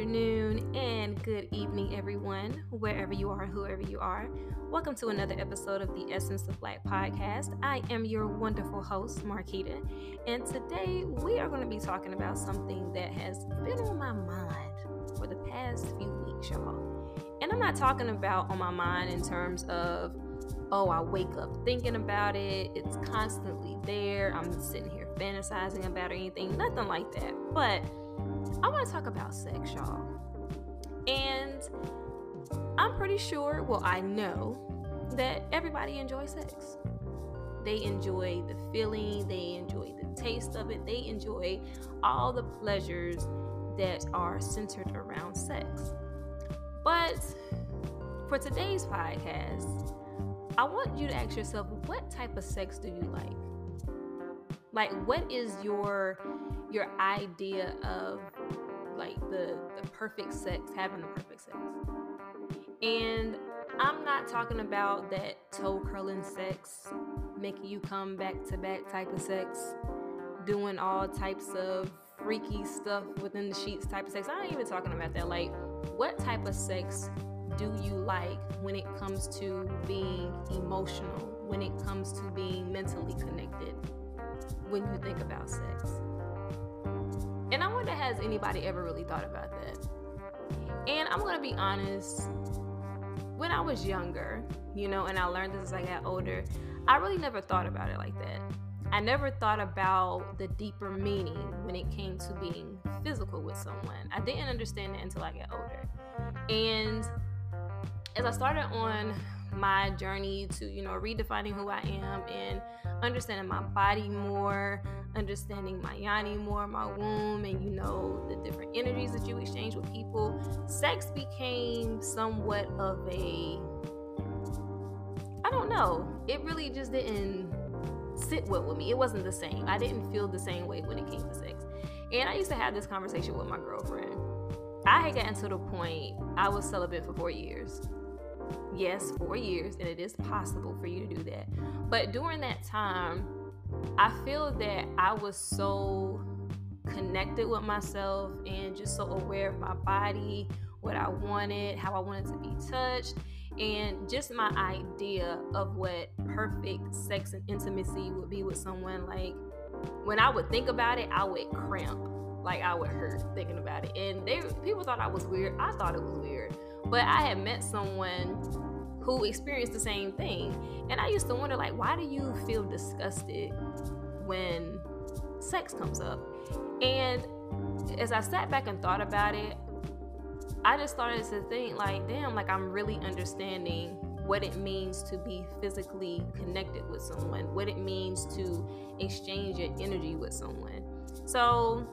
afternoon, and good evening, everyone, wherever you are, whoever you are. Welcome to another episode of the Essence of Black podcast. I am your wonderful host, Marquita, and today we are going to be talking about something that has been on my mind for the past few weeks, y'all. And I'm not talking about on my mind in terms of, oh, I wake up thinking about it, it's constantly there, I'm sitting here fantasizing about or anything, nothing like that. But I want to talk about sex, y'all. And I'm pretty sure, well, I know that everybody enjoys sex. They enjoy the feeling, they enjoy the taste of it, they enjoy all the pleasures that are centered around sex. But for today's podcast, I want you to ask yourself what type of sex do you like? Like what is your your idea of like the the perfect sex, having the perfect sex. And I'm not talking about that toe curling sex, making you come back to back type of sex, doing all types of freaky stuff within the sheets type of sex. I ain't even talking about that. Like, what type of sex do you like when it comes to being emotional, when it comes to being mentally connected, when you think about sex? And I wonder has anybody ever really thought about that? And I'm gonna be honest, when I was younger, you know, and I learned this as I got older, I really never thought about it like that. I never thought about the deeper meaning when it came to being physical with someone. I didn't understand that until I got older. And as I started on my journey to, you know, redefining who I am and understanding my body more, understanding my yoni more, my womb, and you know, the different energies that you exchange with people, sex became somewhat of a I don't know. It really just didn't sit well with me. It wasn't the same. I didn't feel the same way when it came to sex. And I used to have this conversation with my girlfriend. I had gotten to the point I was celibate for four years yes, four years, and it is possible for you to do that. But during that time, I feel that I was so connected with myself and just so aware of my body, what I wanted, how I wanted to be touched, and just my idea of what perfect sex and intimacy would be with someone. Like when I would think about it, I would cramp. Like I would hurt thinking about it. And they people thought I was weird. I thought it was weird. But I had met someone who experienced the same thing. And I used to wonder, like, why do you feel disgusted when sex comes up? And as I sat back and thought about it, I just started to think, like, damn, like, I'm really understanding what it means to be physically connected with someone, what it means to exchange your energy with someone. So,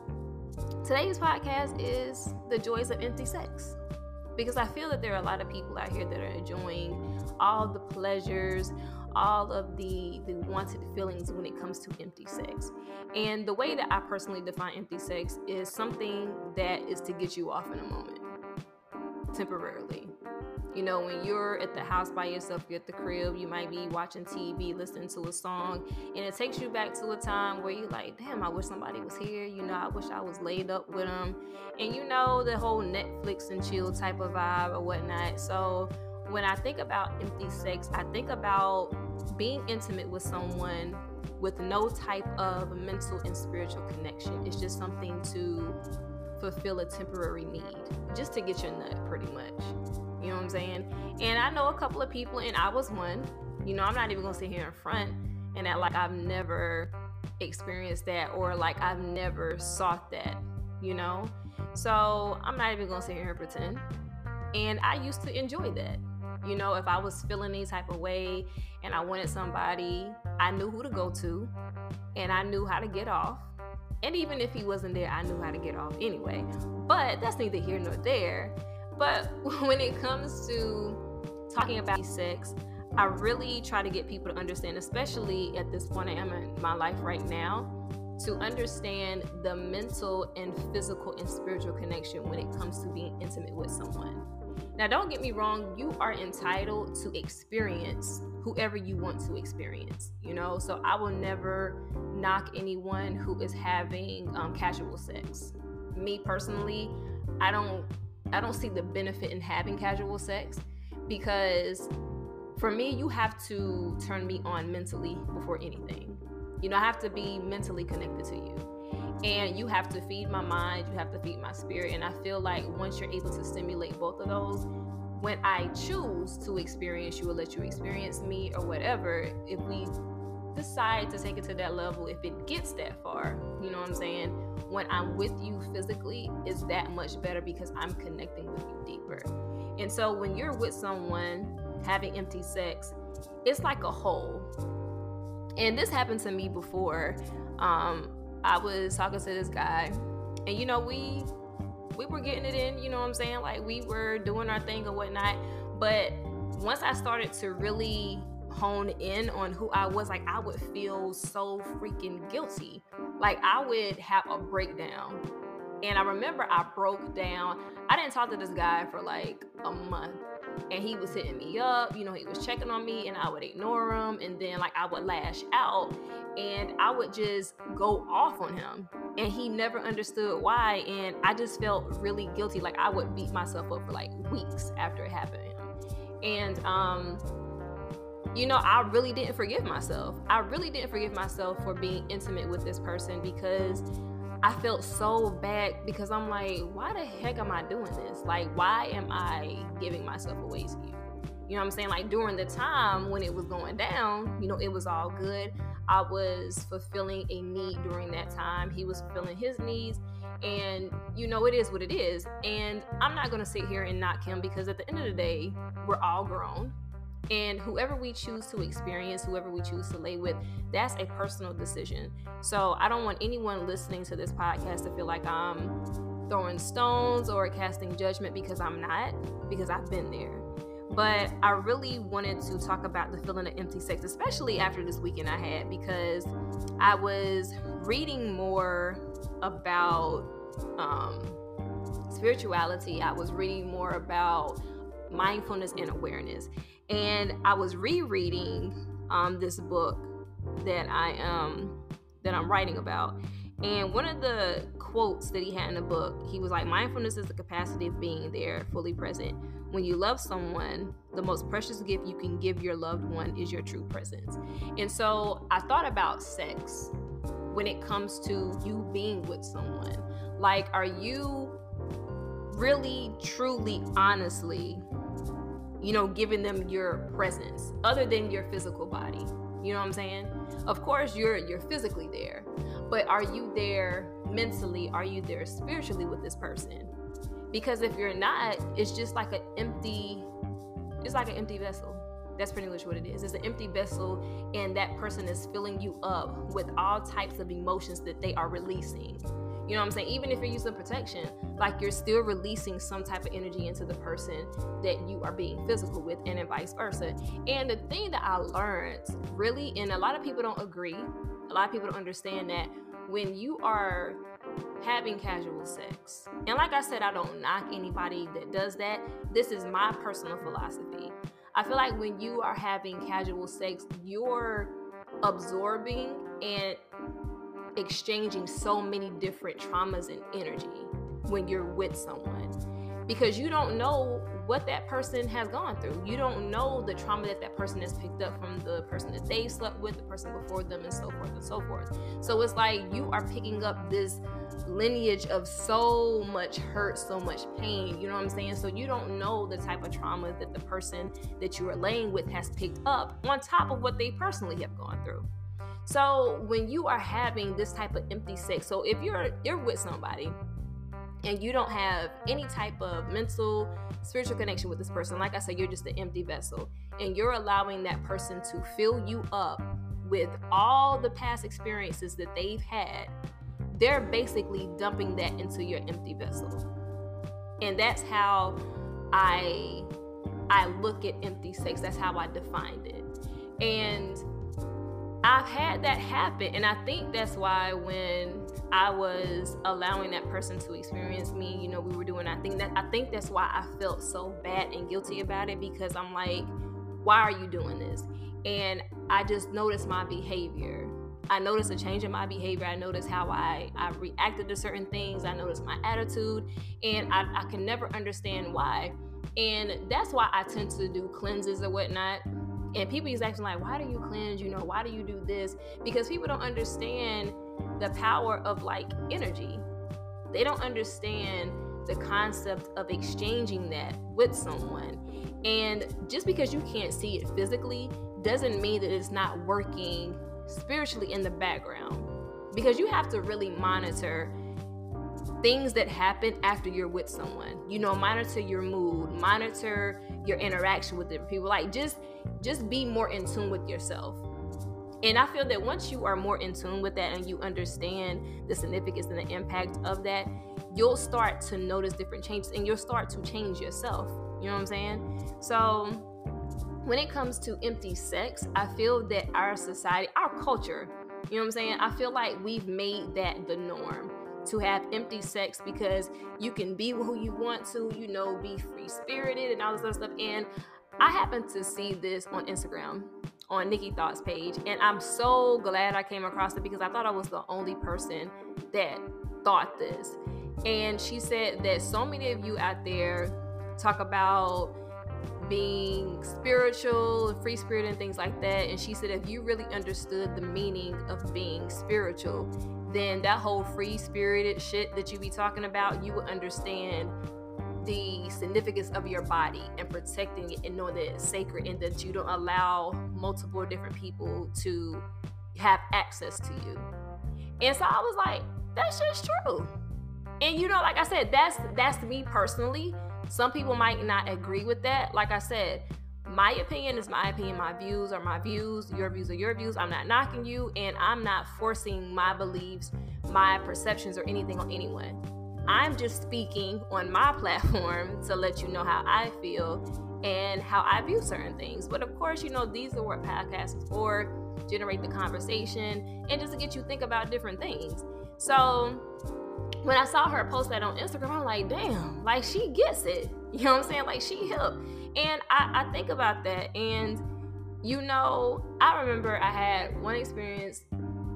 today's podcast is the joys of empty sex because I feel that there are a lot of people out here that are enjoying all the pleasures, all of the the wanted feelings when it comes to empty sex. And the way that I personally define empty sex is something that is to get you off in a moment temporarily. You know, when you're at the house by yourself, you're at the crib, you might be watching TV, listening to a song, and it takes you back to a time where you're like, damn, I wish somebody was here. You know, I wish I was laid up with them. And you know, the whole Netflix and chill type of vibe or whatnot. So when I think about empty sex, I think about being intimate with someone with no type of mental and spiritual connection. It's just something to fulfill a temporary need, just to get your nut, pretty much. You know what I'm saying? And I know a couple of people, and I was one. You know, I'm not even gonna sit here in front and act like I've never experienced that or like I've never sought that, you know? So I'm not even gonna sit here and pretend. And I used to enjoy that. You know, if I was feeling any type of way and I wanted somebody, I knew who to go to and I knew how to get off. And even if he wasn't there, I knew how to get off anyway. But that's neither here nor there. But when it comes to talking about sex, I really try to get people to understand, especially at this point I am in my life right now, to understand the mental and physical and spiritual connection when it comes to being intimate with someone. Now, don't get me wrong, you are entitled to experience whoever you want to experience, you know? So I will never knock anyone who is having um, casual sex. Me personally, I don't I don't see the benefit in having casual sex because for me, you have to turn me on mentally before anything. You know, I have to be mentally connected to you. And you have to feed my mind, you have to feed my spirit. And I feel like once you're able to stimulate both of those, when I choose to experience you or let you experience me or whatever, if we decide to take it to that level, if it gets that far, you know what I'm saying? When I'm with you physically, it's that much better because I'm connecting with you deeper. And so when you're with someone having empty sex, it's like a hole. And this happened to me before. Um, I was talking to this guy, and you know, we we were getting it in, you know what I'm saying? Like we were doing our thing or whatnot. But once I started to really hone in on who I was, like I would feel so freaking guilty. Like I would have a breakdown. And I remember I broke down. I didn't talk to this guy for like a month and he was hitting me up you know he was checking on me and i would ignore him and then like i would lash out and i would just go off on him and he never understood why and i just felt really guilty like i would beat myself up for like weeks after it happened and um you know, I really didn't forgive myself. I really didn't forgive myself for being intimate with this person because I felt so bad because I'm like, why the heck am I doing this? Like, why am I giving myself away to you? You know what I'm saying? Like during the time when it was going down, you know, it was all good. I was fulfilling a need during that time. He was fulfilling his needs. And, you know, it is what it is. And I'm not going to sit here and knock him because at the end of the day, we're all grown. And whoever we choose to experience, whoever we choose to lay with, that's a personal decision. So I don't want anyone listening to this podcast to feel like I'm throwing stones or casting judgment because I'm not, because I've been there. But I really wanted to talk about the feeling of empty sex, especially after this weekend I had, because I was reading more about um, spirituality. I was reading more about mindfulness and awareness and I was rereading um, this book that I um that I'm writing about. And one of the quotes that he had in the book, he was like, Mindfulness is the capacity of being there, fully present. When you love someone, the most precious gift you can give your loved one is your true presence. And so I thought about sex when it comes to you being with someone. Like, are you really, truly, honestly you know, giving them your presence other than your physical body. You know what I'm saying? Of course, you're you're physically there, but are you there mentally? Are you there spiritually with this person? Because if you're not, it's just like an empty it's like an empty vessel. That's pretty much what it is. It's an empty vessel, and that person is filling you up with all types of emotions that they are releasing. You know what I'm saying? Even if you're using protection, like you're still releasing some type of energy into the person that you are being physical with, and then vice versa. And the thing that I learned really, and a lot of people don't agree, a lot of people don't understand that when you are having casual sex, and like I said, I don't knock anybody that does that. This is my personal philosophy. I feel like when you are having casual sex, you're absorbing and exchanging so many different traumas and energy when you're with someone because you don't know what that person has gone through. You don't know the trauma that that person has picked up from the person that they slept with, the person before them, and so forth and so forth. So it's like you are picking up this lineage of so much hurt, so much pain. You know what I'm saying? So you don't know the type of trauma that the person that you are laying with has picked up on top of what they personally have gone through. So when you are having this type of empty sex, so if you're you're with somebody and you don't have any type of mental, spiritual connection with this person, like I said, you're just an empty vessel, and you're allowing that person to fill you up with all the past experiences that they've had, they're basically dumping that into your empty vessel. And that's how I I look at empty sex. That's how I defined it. And I've had that happen. And I think that's why when I was allowing that person to experience me, you know, we were doing, I think that, I think that's why I felt so bad and guilty about it because I'm like, why are you doing this? And I just noticed my behavior. I noticed a change in my behavior. I noticed how I, I reacted to certain things. I noticed my attitude, and I, I can never understand why. And that's why I tend to do cleanses or whatnot. And people use acting like, why do you cleanse? You know, why do you do this? Because people don't understand the power of like energy. They don't understand the concept of exchanging that with someone. And just because you can't see it physically doesn't mean that it's not working spiritually in the background. Because you have to really monitor things that happen after you're with someone. You know, monitor your mood, monitor your interaction with different people. Like just just be more in tune with yourself. And I feel that once you are more in tune with that and you understand the significance and the impact of that, you'll start to notice different changes and you'll start to change yourself. You know what I'm saying? So when it comes to empty sex, I feel that our society, our culture, you know what I'm saying? I feel like we've made that the norm to have empty sex because you can be who you want to, you know, be free spirited and all this other stuff. And I happened to see this on Instagram on Nikki Thoughts page, and I'm so glad I came across it because I thought I was the only person that thought this. And she said that so many of you out there talk about being spiritual, free spirit, and things like that. And she said, if you really understood the meaning of being spiritual, then that whole free spirited shit that you be talking about, you would understand the significance of your body and protecting it and knowing that it's sacred and that you don't allow multiple different people to have access to you. And so I was like, that's just true. And you know, like I said, that's that's me personally. Some people might not agree with that. Like I said, my opinion is my opinion. My views are my views. Your views are your views. I'm not knocking you, and I'm not forcing my beliefs, my perceptions, or anything on anyone. I'm just speaking on my platform to let you know how I feel and how I view certain things. But of course, you know, these are what podcasts for generate the conversation and just to get you think about different things. So when I saw her post that on Instagram, I'm like, damn, like she gets it. You know what I'm saying? Like she hip. And I, I think about that. And you know, I remember I had one experience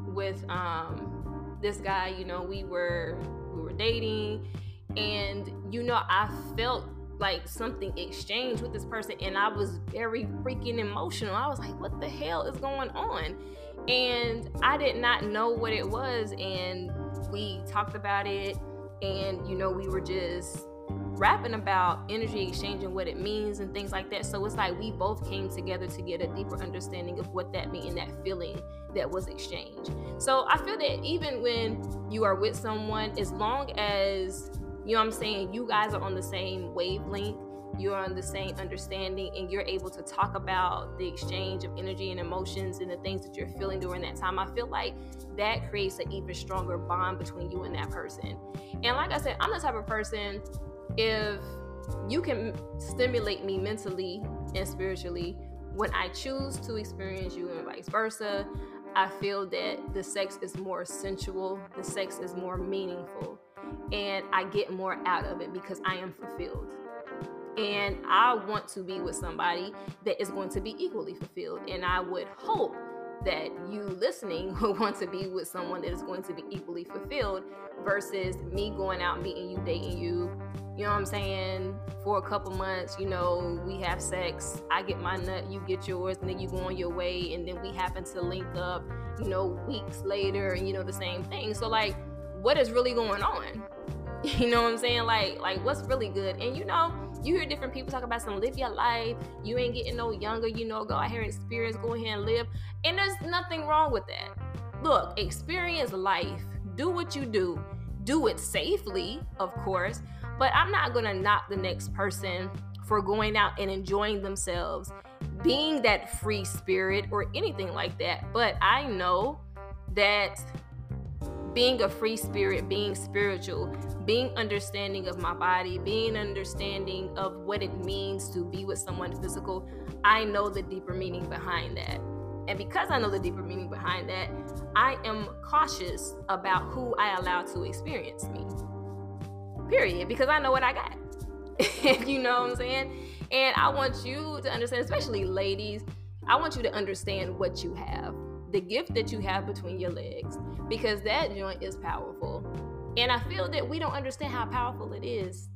with um this guy, you know, we were we were dating and you know, I felt like something exchanged with this person and I was very freaking emotional. I was like, what the hell is going on? And I did not know what it was and we talked about it and you know we were just rapping about energy exchange and what it means and things like that so it's like we both came together to get a deeper understanding of what that meant and that feeling that was exchanged so i feel that even when you are with someone as long as you know what i'm saying you guys are on the same wavelength you're on the same understanding and you're able to talk about the exchange of energy and emotions and the things that you're feeling during that time, I feel like that creates an even stronger bond between you and that person. And like I said, I'm the type of person, if you can stimulate me mentally and spiritually, when I choose to experience you and vice versa, I feel that the sex is more sensual, the sex is more meaningful, and I get more out of it because I am fulfilled. And I want to be with somebody that is going to be equally fulfilled. And I would hope that you listening would want to be with someone that is going to be equally fulfilled versus me going out meeting you, dating you, you know what I'm saying, for a couple months, you know, we have sex, I get my nut, you get yours, and then you go on your way, and then we happen to link up, you know, weeks later, and you know, the same thing. So, like, what is really going on? You know what I'm saying? Like, like what's really good? And you know, you hear different people talk about some live your life. You ain't getting no younger. You know, go out here and experience, go ahead and live. And there's nothing wrong with that. Look, experience life. Do what you do. Do it safely, of course. But I'm not gonna knock the next person for going out and enjoying themselves, being that free spirit or anything like that. But I know that being a free spirit, being spiritual, being understanding of my body, being understanding of what it means to be with someone physical, I know the deeper meaning behind that. And because I know the deeper meaning behind that, I am cautious about who I allow to experience me. Period. Because I know what I got. you know what I'm saying? And I want you to understand, especially ladies, I want you to understand what you have the gift that you have between your legs because that joint is powerful. And I feel that we don't understand how powerful it is.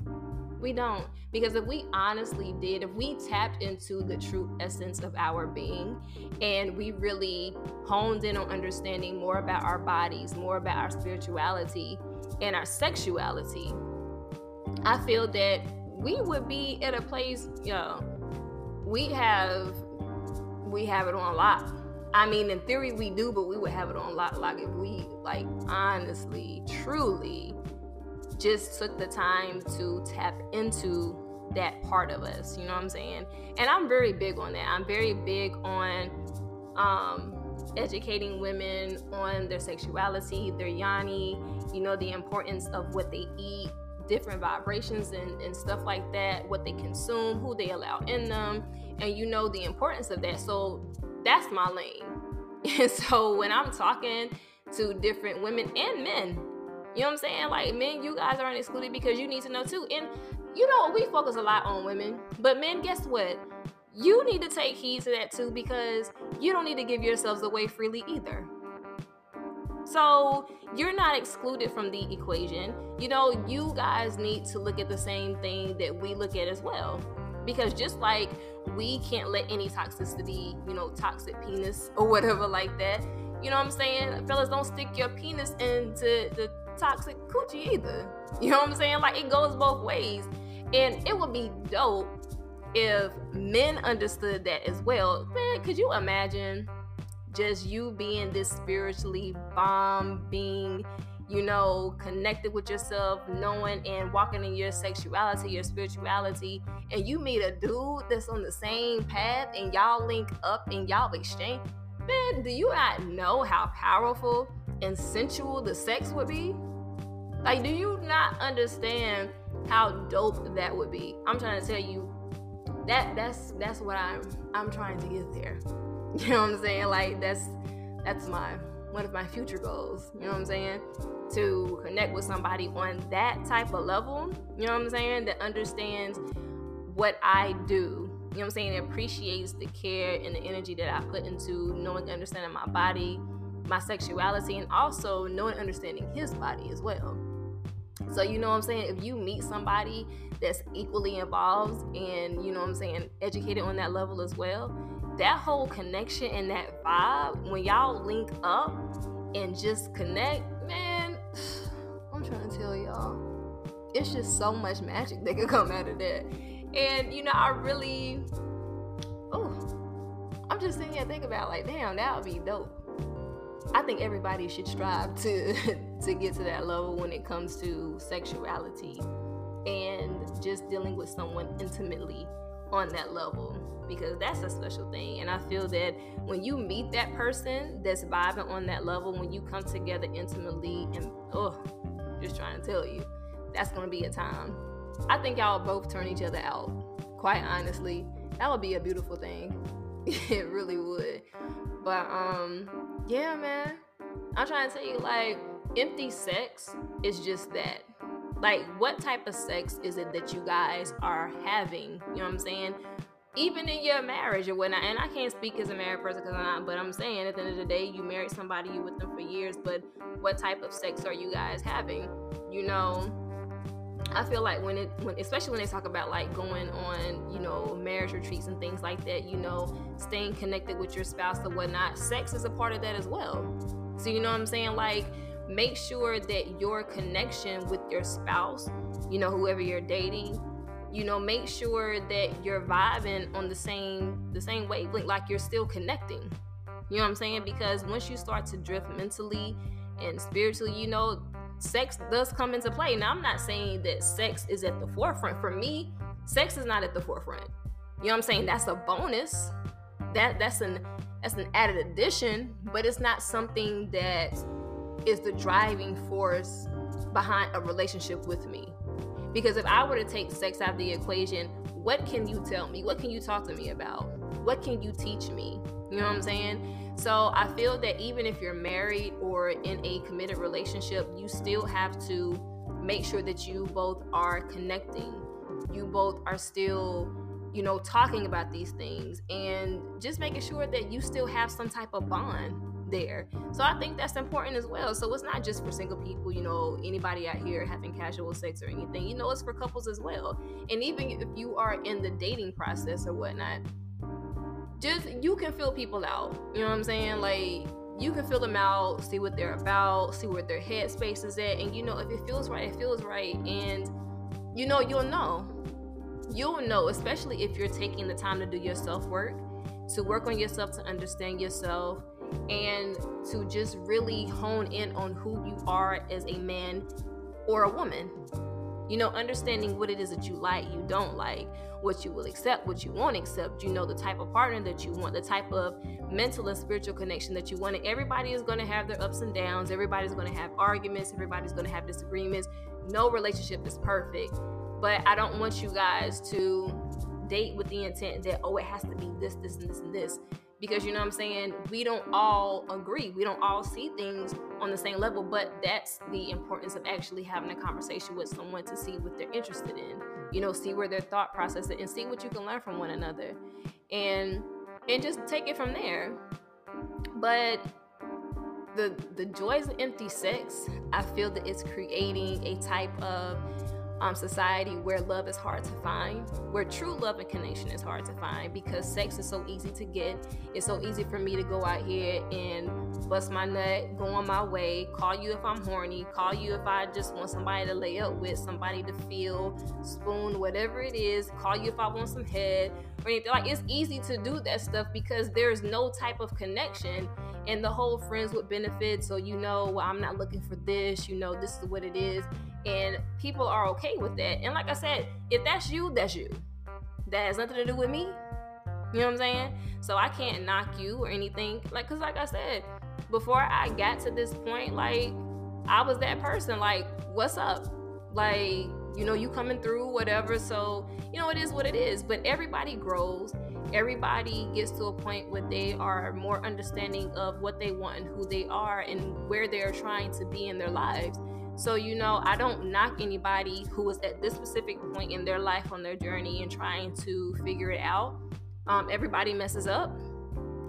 We don't. Because if we honestly did, if we tapped into the true essence of our being and we really honed in on understanding more about our bodies, more about our spirituality and our sexuality, I feel that we would be at a place, you know, we have we have it on lock. I mean, in theory we do, but we would have it on lock. Like if we like honestly, truly just took the time to tap into that part of us. You know what I'm saying? And I'm very big on that. I'm very big on um, educating women on their sexuality, their yoni, you know, the importance of what they eat, different vibrations and, and stuff like that, what they consume, who they allow in them, and you know the importance of that. So that's my lane. And so when I'm talking to different women and men, you know what I'm saying? Like men, you guys aren't excluded because you need to know too. And you know, we focus a lot on women, but men, guess what? You need to take heed to that too because you don't need to give yourselves away freely either. So you're not excluded from the equation. You know, you guys need to look at the same thing that we look at as well. Because just like we can't let any toxicity, you know, toxic penis or whatever like that, you know what I'm saying? Fellas, don't stick your penis into the toxic coochie either. You know what I'm saying? Like it goes both ways. And it would be dope if men understood that as well. Man, could you imagine just you being this spiritually bomb being you know, connected with yourself, knowing and walking in your sexuality, your spirituality, and you meet a dude that's on the same path and y'all link up and y'all exchange, man, do you not know how powerful and sensual the sex would be? Like, do you not understand how dope that would be? I'm trying to tell you that that's that's what I'm I'm trying to get there. You know what I'm saying? Like that's that's my one of my future goals. You know what I'm saying? To connect with somebody on that type of level, you know what I'm saying? That understands what I do. You know what I'm saying? It appreciates the care and the energy that I put into knowing, understanding my body, my sexuality, and also knowing, understanding his body as well. So, you know what I'm saying? If you meet somebody that's equally involved and, you know what I'm saying, educated on that level as well, that whole connection and that vibe, when y'all link up and just connect, man, I'm trying to tell y'all, it's just so much magic that could come out of that. And, you know, I really, oh, I'm just sitting here thinking about, like, damn, that would be dope. I think everybody should strive to to get to that level when it comes to sexuality and just dealing with someone intimately on that level because that's a special thing. And I feel that when you meet that person that's vibing on that level, when you come together intimately, and oh, just trying to tell you, that's gonna be a time. I think y'all both turn each other out. Quite honestly, that would be a beautiful thing. it really would. But um, yeah, man. I'm trying to tell you, like, empty sex is just that. Like, what type of sex is it that you guys are having? You know what I'm saying? Even in your marriage or whatnot. And I can't speak as a married person because I'm not, but I'm saying at the end of the day, you married somebody, you with them for years, but what type of sex are you guys having? You know, I feel like when it when especially when they talk about like going on, you know, marriage retreats and things like that, you know, staying connected with your spouse or whatnot, sex is a part of that as well. So you know what I'm saying? Like make sure that your connection with your spouse, you know, whoever you're dating, you know, make sure that you're vibing on the same the same wavelength, like you're still connecting. You know what I'm saying? Because once you start to drift mentally and spiritually, you know, sex does come into play. Now, I'm not saying that sex is at the forefront. For me, sex is not at the forefront. You know what I'm saying? That's a bonus. That that's an that's an added addition, but it's not something that is the driving force behind a relationship with me. Because if I were to take sex out of the equation, what can you tell me? What can you talk to me about? What can you teach me? You know what I'm saying? So I feel that even if you're married or in a committed relationship, you still have to make sure that you both are connecting. You both are still, you know, talking about these things and just making sure that you still have some type of bond there. So I think that's important as well. So it's not just for single people, you know, anybody out here having casual sex or anything. You know, it's for couples as well. And even if you are in the dating process or whatnot, just you can feel people out. You know what I'm saying? Like you can fill them out, see what they're about, see where their headspace is at, and you know if it feels right, it feels right, and you know you'll know. You'll know, especially if you're taking the time to do your self work, to work on yourself, to understand yourself, and to just really hone in on who you are as a man or a woman. You know, understanding what it is that you like, you don't like, what you will accept, what you won't accept. You know, the type of partner that you want, the type of mental and spiritual connection that you want. And everybody is going to have their ups and downs. Everybody's going to have arguments. Everybody's going to have disagreements. No relationship is perfect. But I don't want you guys to date with the intent that, oh, it has to be this, this, and this, and this because you know what I'm saying? We don't all agree. We don't all see things on the same level but that's the importance of actually having a conversation with someone to see what they're interested in you know see where their thought process is and see what you can learn from one another. And and just take it from there. But the the joys of empty sex I feel that it's creating a type of um, society where love is hard to find, where true love and connection is hard to find because sex is so easy to get. It's so easy for me to go out here and bust my nut, go on my way, call you if I'm horny, call you if I just want somebody to lay up with, somebody to feel, spoon, whatever it is, call you if I want some head or anything. Like it's easy to do that stuff because there's no type of connection and the whole friends with benefits. So you know, well, I'm not looking for this, you know, this is what it is and people are okay with that. And like I said, if that's you, that's you. That has nothing to do with me. You know what I'm saying? So I can't knock you or anything. Like, cause like I said, before I got to this point, like I was that person. Like, what's up? Like, you know, you coming through, whatever. So, you know, it is what it is. But everybody grows. Everybody gets to a point where they are more understanding of what they want and who they are and where they're trying to be in their lives. So, you know, I don't knock anybody who is at this specific point in their life on their journey and trying to figure it out. Um, everybody messes up.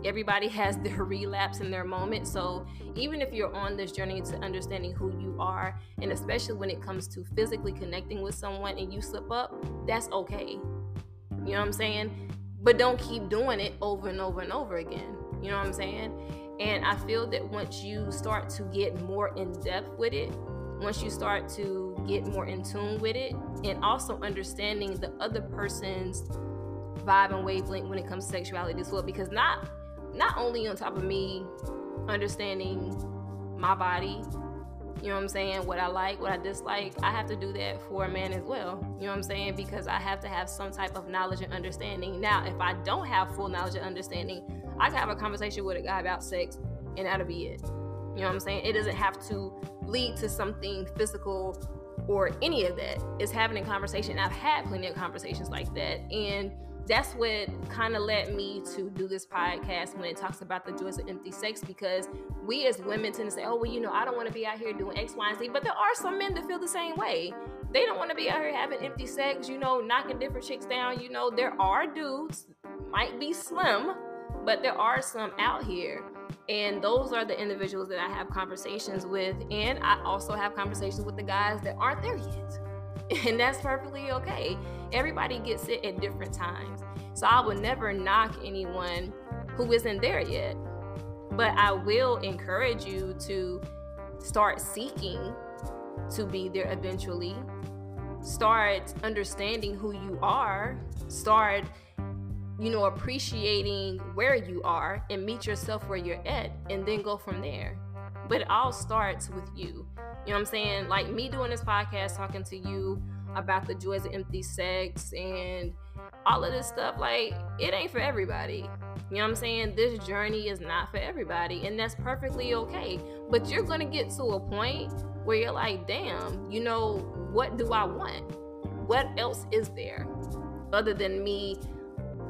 Everybody has their relapse in their moment. So, even if you're on this journey to understanding who you are, and especially when it comes to physically connecting with someone and you slip up, that's okay. You know what I'm saying? But don't keep doing it over and over and over again. You know what I'm saying? And I feel that once you start to get more in depth with it, once you start to get more in tune with it and also understanding the other person's vibe and wavelength when it comes to sexuality as well. Because not not only on top of me understanding my body you know what I'm saying what I like what I dislike I have to do that for a man as well. You know what I'm saying? Because I have to have some type of knowledge and understanding. Now if I don't have full knowledge and understanding I can have a conversation with a guy about sex and that'll be it you know what I'm saying? It doesn't have to lead to something physical or any of that. It's having a conversation. I've had plenty of conversations like that. And that's what kind of led me to do this podcast when it talks about the joys of empty sex because we as women tend to say, oh, well, you know, I don't want to be out here doing X, Y, and Z. But there are some men that feel the same way. They don't want to be out here having empty sex, you know, knocking different chicks down. You know, there are dudes, might be slim, but there are some out here and those are the individuals that I have conversations with. And I also have conversations with the guys that aren't there yet. And that's perfectly okay. Everybody gets it at different times. So I will never knock anyone who isn't there yet. But I will encourage you to start seeking to be there eventually. Start understanding who you are. Start you know, appreciating where you are and meet yourself where you're at and then go from there. But it all starts with you. You know what I'm saying? Like me doing this podcast, talking to you about the joys of empty sex and all of this stuff, like it ain't for everybody. You know what I'm saying? This journey is not for everybody, and that's perfectly okay. But you're gonna get to a point where you're like, damn, you know, what do I want? What else is there other than me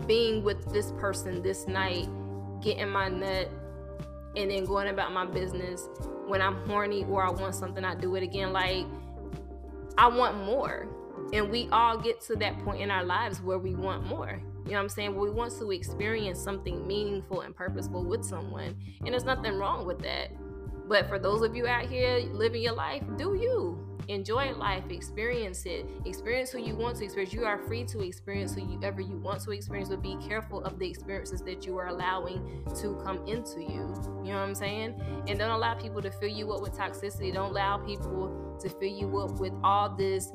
being with this person this night, getting my nut, and then going about my business. When I'm horny or I want something, I do it again. Like, I want more. And we all get to that point in our lives where we want more. You know what I'm saying? We want to experience something meaningful and purposeful with someone. And there's nothing wrong with that. But for those of you out here living your life, do you enjoy life, experience it, experience who you want to experience. You are free to experience whoever you ever you want to experience, but be careful of the experiences that you are allowing to come into you. You know what I'm saying? And don't allow people to fill you up with toxicity. Don't allow people to fill you up with all this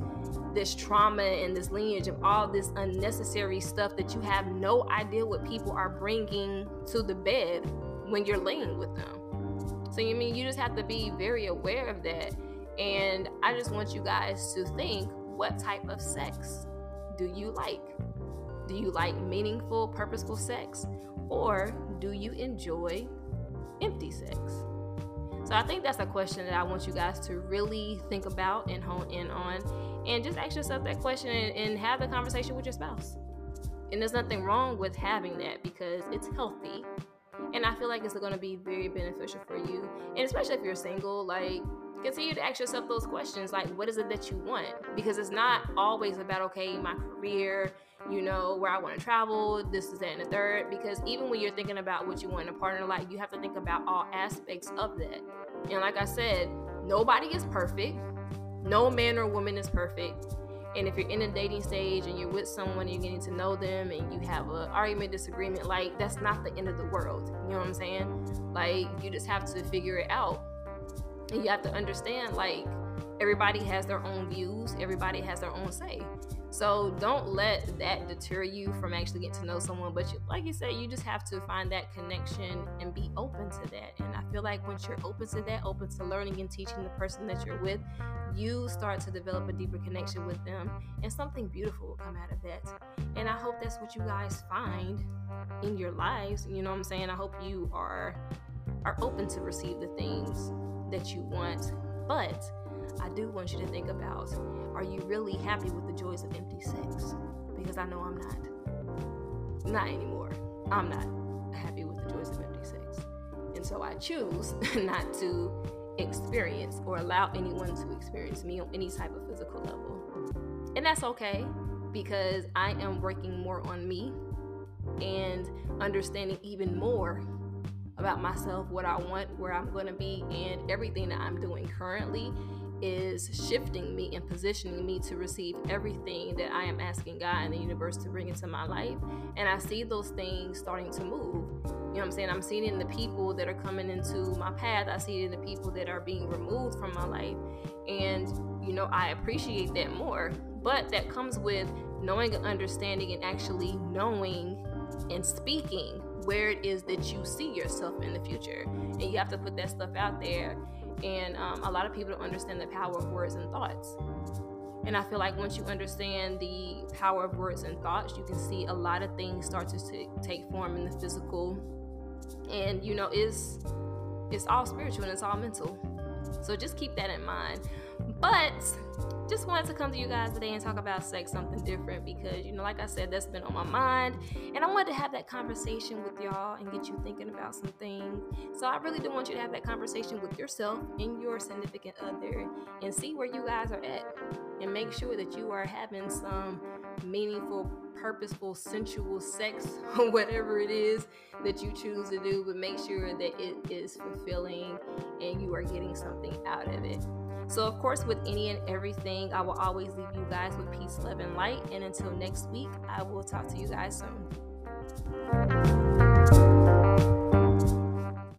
this trauma and this lineage of all this unnecessary stuff that you have no idea what people are bringing to the bed when you're laying with them. So you mean you just have to be very aware of that. And I just want you guys to think what type of sex do you like? Do you like meaningful, purposeful sex? Or do you enjoy empty sex? So I think that's a question that I want you guys to really think about and hone in on. And just ask yourself that question and, and have the conversation with your spouse. And there's nothing wrong with having that because it's healthy and I feel like it's going to be very beneficial for you. And especially if you're single, like continue to ask yourself those questions like what is it that you want because it's not always about okay my career you know where i want to travel this is that and the third because even when you're thinking about what you want in a partner like you have to think about all aspects of that and like i said nobody is perfect no man or woman is perfect and if you're in a dating stage and you're with someone and you're getting to know them and you have an argument, disagreement, like that's not the end of the world. You know what I'm saying? Like you just have to figure it out. And you have to understand, like, everybody has their own views, everybody has their own say. So don't let that deter you from actually getting to know someone. But you, like you said, you just have to find that connection and be open to that. And I feel like once you're open to that, open to learning and teaching the person that you're with, you start to develop a deeper connection with them, and something beautiful will come out of that. And I hope that's what you guys find in your lives. You know what I'm saying? I hope you are are open to receive the things that you want, but I do want you to think about are you really happy with the joys of empty sex? Because I know I'm not. Not anymore. I'm not happy with the joys of empty sex. And so I choose not to experience or allow anyone to experience me on any type of physical level. And that's okay because I am working more on me and understanding even more about myself, what I want, where I'm going to be, and everything that I'm doing currently is shifting me and positioning me to receive everything that I am asking God and the universe to bring into my life. And I see those things starting to move. You know what I'm saying? I'm seeing in the people that are coming into my path. I see it in the people that are being removed from my life. And, you know, I appreciate that more. But that comes with knowing and understanding and actually knowing and speaking where it is that you see yourself in the future. And you have to put that stuff out there. And um, a lot of people don't understand the power of words and thoughts. And I feel like once you understand the power of words and thoughts, you can see a lot of things start to t- take form in the physical. And you know, it's it's all spiritual and it's all mental. So just keep that in mind. But just wanted to come to you guys today and talk about sex, something different, because, you know, like I said, that's been on my mind. And I wanted to have that conversation with y'all and get you thinking about some things. So I really do want you to have that conversation with yourself and your significant other and see where you guys are at. And make sure that you are having some meaningful, purposeful, sensual sex, or whatever it is that you choose to do, but make sure that it is fulfilling and you are getting something out of it. So, of course, with any and everything, I will always leave you guys with peace, love, and light. And until next week, I will talk to you guys soon.